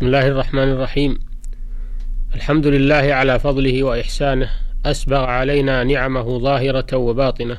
بسم الله الرحمن الرحيم. الحمد لله على فضله وإحسانه أسبغ علينا نعمه ظاهرة وباطنة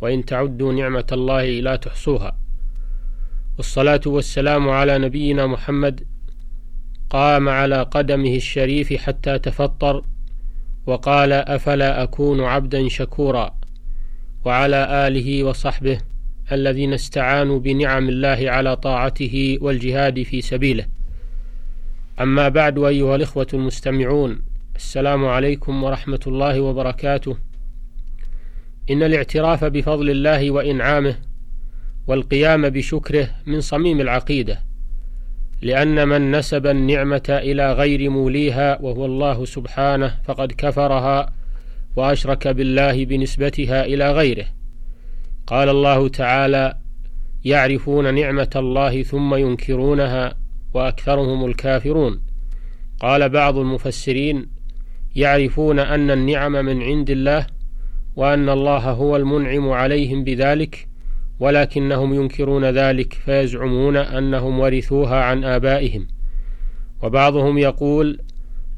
وإن تعدوا نعمة الله لا تحصوها. والصلاة والسلام على نبينا محمد قام على قدمه الشريف حتى تفطر وقال أفلا أكون عبدا شكورا؟ وعلى آله وصحبه الذين استعانوا بنعم الله على طاعته والجهاد في سبيله. أما بعد أيها الإخوة المستمعون السلام عليكم ورحمة الله وبركاته. إن الاعتراف بفضل الله وإنعامه والقيام بشكره من صميم العقيدة لأن من نسب النعمة إلى غير موليها وهو الله سبحانه فقد كفرها وأشرك بالله بنسبتها إلى غيره. قال الله تعالى يعرفون نعمة الله ثم ينكرونها وأكثرهم الكافرون. قال بعض المفسرين يعرفون أن النعم من عند الله وأن الله هو المنعم عليهم بذلك ولكنهم ينكرون ذلك فيزعمون أنهم ورثوها عن آبائهم. وبعضهم يقول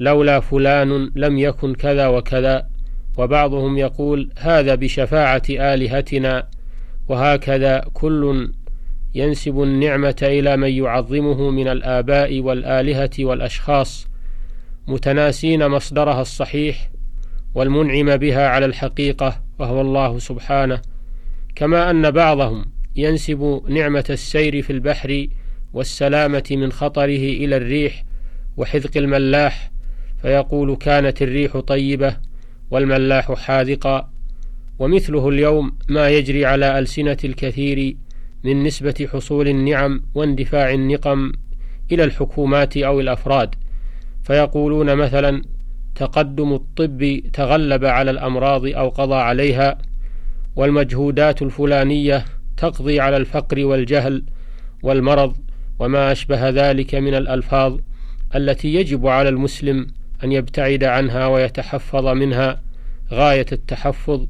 لولا فلان لم يكن كذا وكذا. وبعضهم يقول هذا بشفاعة آلهتنا وهكذا كل ينسب النعمة إلى من يعظمه من الآباء والآلهة والأشخاص متناسين مصدرها الصحيح والمنعم بها على الحقيقة وهو الله سبحانه. كما أن بعضهم ينسب نعمة السير في البحر والسلامة من خطره إلى الريح وحذق الملاح فيقول كانت الريح طيبة والملاح حاذقا ومثله اليوم ما يجري على ألسنة الكثير من نسبة حصول النعم واندفاع النقم إلى الحكومات أو الأفراد. فيقولون مثلا تقدم الطب تغلب على الأمراض أو قضى عليها والمجهودات الفلانية تقضي على الفقر والجهل والمرض وما أشبه ذلك من الألفاظ التي يجب على المسلم أن يبتعد عنها ويتحفظ منها غاية التحفظ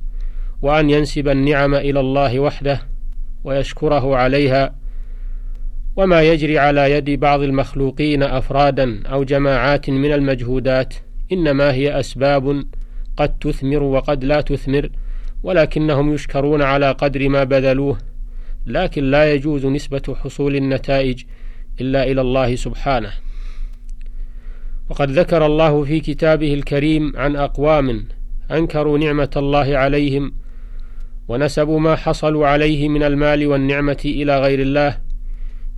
وأن ينسب النعم إلى الله وحده ويشكره عليها وما يجري على يد بعض المخلوقين أفرادا أو جماعات من المجهودات إنما هي أسباب قد تثمر وقد لا تثمر ولكنهم يشكرون على قدر ما بذلوه لكن لا يجوز نسبة حصول النتائج إلا إلى الله سبحانه. وقد ذكر الله في كتابه الكريم عن أقوام أنكروا نعمة الله عليهم ونسبوا ما حصلوا عليه من المال والنعمة إلى غير الله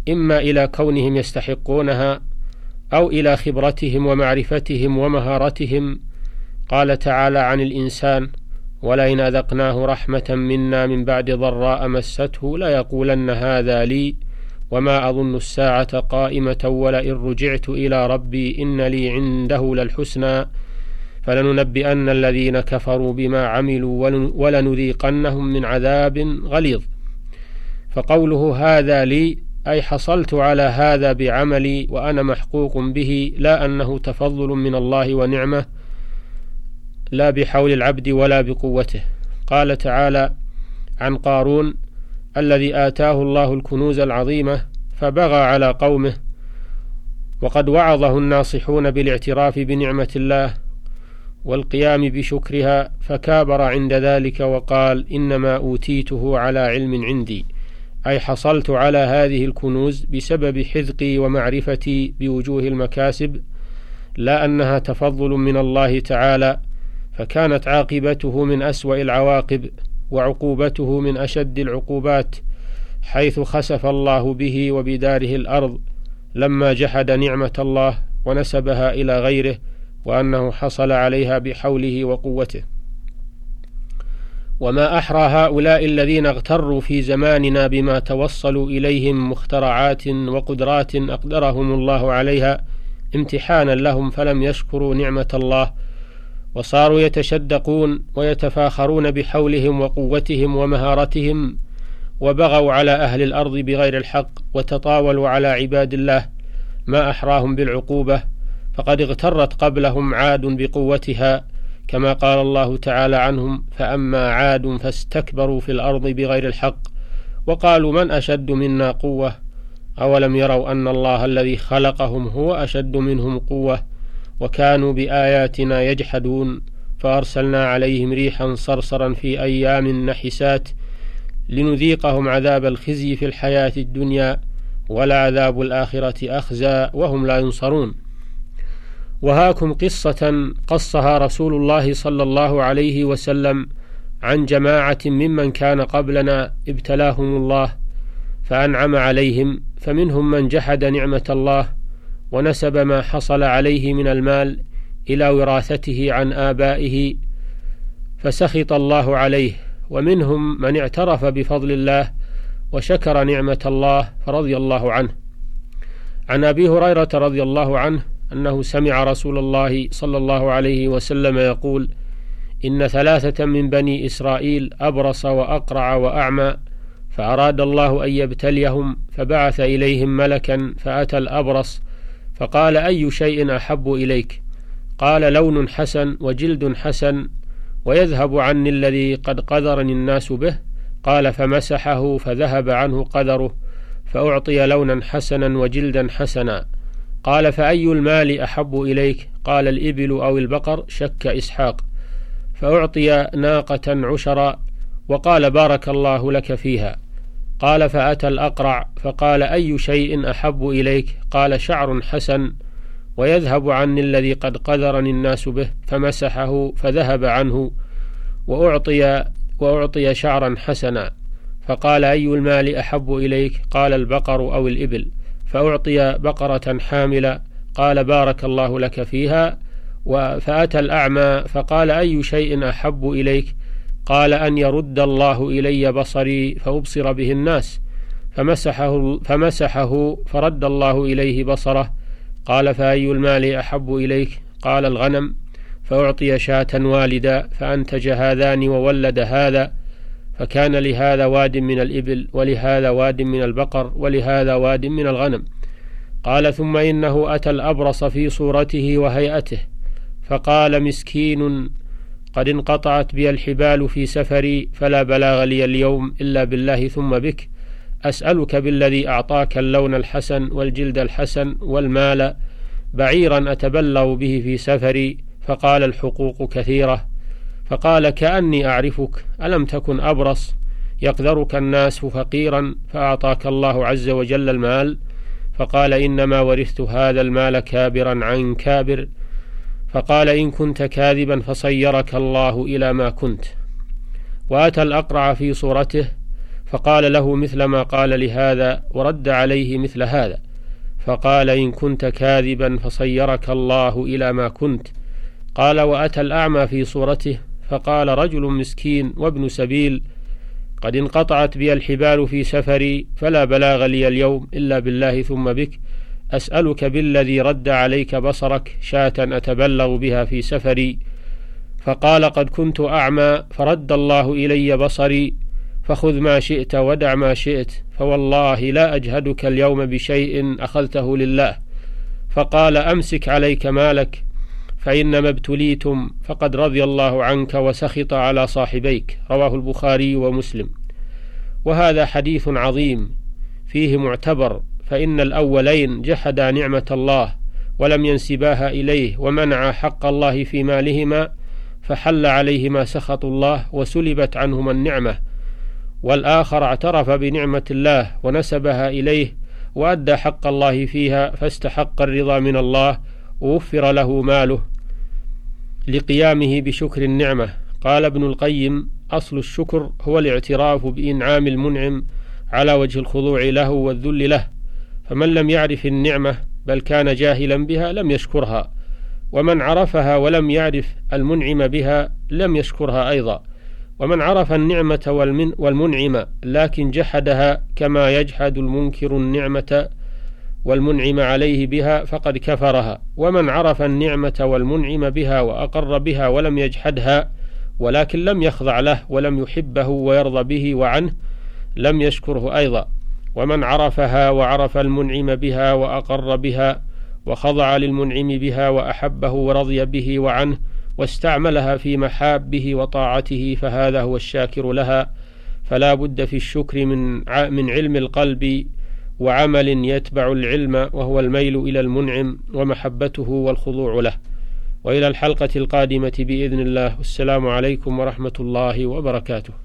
إما إلى كونهم يستحقونها أو إلى خبرتهم ومعرفتهم ومهارتهم. قال تعالى عن الإنسان ولئن أذقناه رحمة منا من بعد ضراء مسته ليقولن هذا لي وما أظن الساعة قائمة ولئن رجعت إلى ربي إن لي عنده للحسنى فلننبئن الذين كفروا بما عملوا ولنذيقنهم من عذاب غليظ. فقوله هذا لي أي حصلت على هذا بعملي وأنا محقوق به لا أنه تفضل من الله ونعمة لا بحول العبد ولا بقوته. قال تعالى عن قارون الذي آتاه الله الكنوز العظيمة فبغى على قومه وقد وعظه الناصحون بالاعتراف بنعمة الله والقيام بشكرها فكابر عند ذلك وقال إنما أوتيته على علم عندي أي حصلت على هذه الكنوز بسبب حذقي ومعرفتي بوجوه المكاسب لا أنها تفضل من الله تعالى فكانت عاقبته من أسوأ العواقب وعقوبته من أشد العقوبات حيث خسف الله به وبداره الأرض لما جحد نعمة الله ونسبها إلى غيره وأنه حصل عليها بحوله وقوته. وما أحرى هؤلاء الذين اغتروا في زماننا بما توصلوا إليهم مخترعات وقدرات أقدرهم الله عليها امتحانا لهم فلم يشكروا نعمة الله وصاروا يتشدقون ويتفاخرون بحولهم وقوتهم ومهارتهم وبغوا على أهل الأرض بغير الحق وتطاولوا على عباد الله ما أحراهم بالعقوبة فقد اغترت قبلهم عاد بقوتها كما قال الله تعالى عنهم فأما عاد فاستكبروا في الأرض بغير الحق. وقالوا من أشد منا قوة؟ أولم يروا أن الله الذي خلقهم هو أشد منهم قوة وكانوا بآياتنا يجحدون. فأرسلنا عليهم ريحا صرصرا في أيام نحسات لنذيقهم عذاب الخزي في الحياة الدنيا ولعذاب الآخرة أخزى وهم لا ينصرون. وهاكم قصة قصها رسول الله صلى الله عليه وسلم عن جماعة ممن كان قبلنا ابتلاهم الله فأنعم عليهم فمنهم من جحد نعمة الله ونسب ما حصل عليه من المال إلى وراثته عن آبائه فسخط الله عليه ومنهم من اعترف بفضل الله وشكر نعمة الله فرضي الله عنه. عن أبي هريرة رضي الله عنه أنه سمع رسول الله صلى الله عليه وسلم يقول إن ثلاثة من بني إسرائيل أبرص وأقرع وأعمى فأراد الله أن يبتليهم فبعث إليهم ملكا فأتى الأبرص فقال أي شيء أحب إليك؟ قال لون حسن وجلد حسن ويذهب عني الذي قد قذرني الناس به قال فمسحه فذهب عنه قدره فأعطي لونا حسنا وجلدا حسنا. قال فأي المال أحب إليك؟ قال الإبل أو البقر. شك إسحاق. فأعطي ناقة عشرا وقال بارك الله لك فيها. قال فأتى الأقرع فقال أي شيء أحب إليك؟ قال شعر حسن ويذهب عني الذي قد قذرني الناس به. فمسحه فذهب عنه وأعطي وأعطي شعرا حسنا. فقال أي المال أحب إليك؟ قال البقر أو الإبل. فأعطي بقرة حاملة قال بارك الله لك فيها فأتى الأعمى فقال أي شيء أحب إليك؟ قال أن يرد الله إلي بصري فأبصر به الناس. فمسحه, فمسحه فرد الله إليه بصره. قال فأي المال أحب إليك؟ قال الغنم. فأعطي شاة والدا فأنتج هذان وولد هذا. فكان لهذا واد من الإبل ولهذا واد من البقر ولهذا واد من الغنم. قال ثم إنه أتى الأبرص في صورته وهيئته فقال مسكين قد انقطعت بي الحبال في سفري فلا بلاغ لي اليوم إلا بالله ثم بك. أسألك بالذي أعطاك اللون الحسن والجلد الحسن والمال بعيرا أتبلغ به في سفري فقال الحقوق كثيرة. فقال كأني أعرفك ألم تكن أبرص؟ يقدرك الناس فقيرا فأعطاك الله عز وجل المال. فقال إنما ورثت هذا المال كابرا عن كابر. فقال إن كنت كاذبا فصيرك الله إلى ما كنت. وأتى الأقرع في صورته فقال له مثل ما قال لهذا ورد عليه مثل هذا. فقال إن كنت كاذبا فصيرك الله إلى ما كنت. قال وأتى الأعمى في صورته فقال رجل مسكين وابن سبيل قد انقطعت بي الحبال في سفري فلا بلاغ لي اليوم إلا بالله ثم بك. أسألك بالذي رد عليك بصرك شاة أتبلغ بها في سفري. فقال قد كنت أعمى فرد الله إلي بصري. فخذ ما شئت ودع ما شئت فوالله لا أجهدك اليوم بشيء أخذته لله. فقال أمسك عليك مالك فإنما ابتليتم فقد رضي الله عنك وسخط على صاحبيك. رواه البخاري ومسلم. وهذا حديث عظيم. فيه معتبر. فإن الأولين جحدا نعمة الله ولم ينسباها إليه ومنع حق الله في مالهما فحل عليهما سخط الله وسلبت عنهما النعمة. والآخر اعترف بنعمة الله ونسبها إليه وأدى حق الله فيها فاستحق الرضا من الله ووفر له ماله. لقيامه بشكر النعمة. قال ابن القيم أصل الشكر هو الاعتراف بإنعام المنعم على وجه الخضوع له والذل له. فمن لم يعرف النعمة بل كان جاهلا بها لم يشكرها ومن عرفها ولم يعرف المنعم بها لم يشكرها أيضا. ومن عرف النعمة والمن والمنعم لكن جحدها كما يجحد المنكر النعمة والمنعم عليه بها فقد كفرها. ومن عرف النعمة والمنعم بها وأقر بها ولم يجحدها ولكن لم يخضع له ولم يحبه ويرضى به وعنه لم يشكره أيضا. ومن عرفها وعرف المنعم بها وأقر بها وخضع للمنعم بها وأحبه ورضي به وعنه واستعملها في محابه وطاعته فهذا هو الشاكر لها. فلا بد في الشكر من من علم القلب وعمل يتبع العلم وهو الميل إلى المنعم ومحبته والخضوع له. وإلى الحلقة القادمة بإذن الله. والسلام عليكم ورحمة الله وبركاته.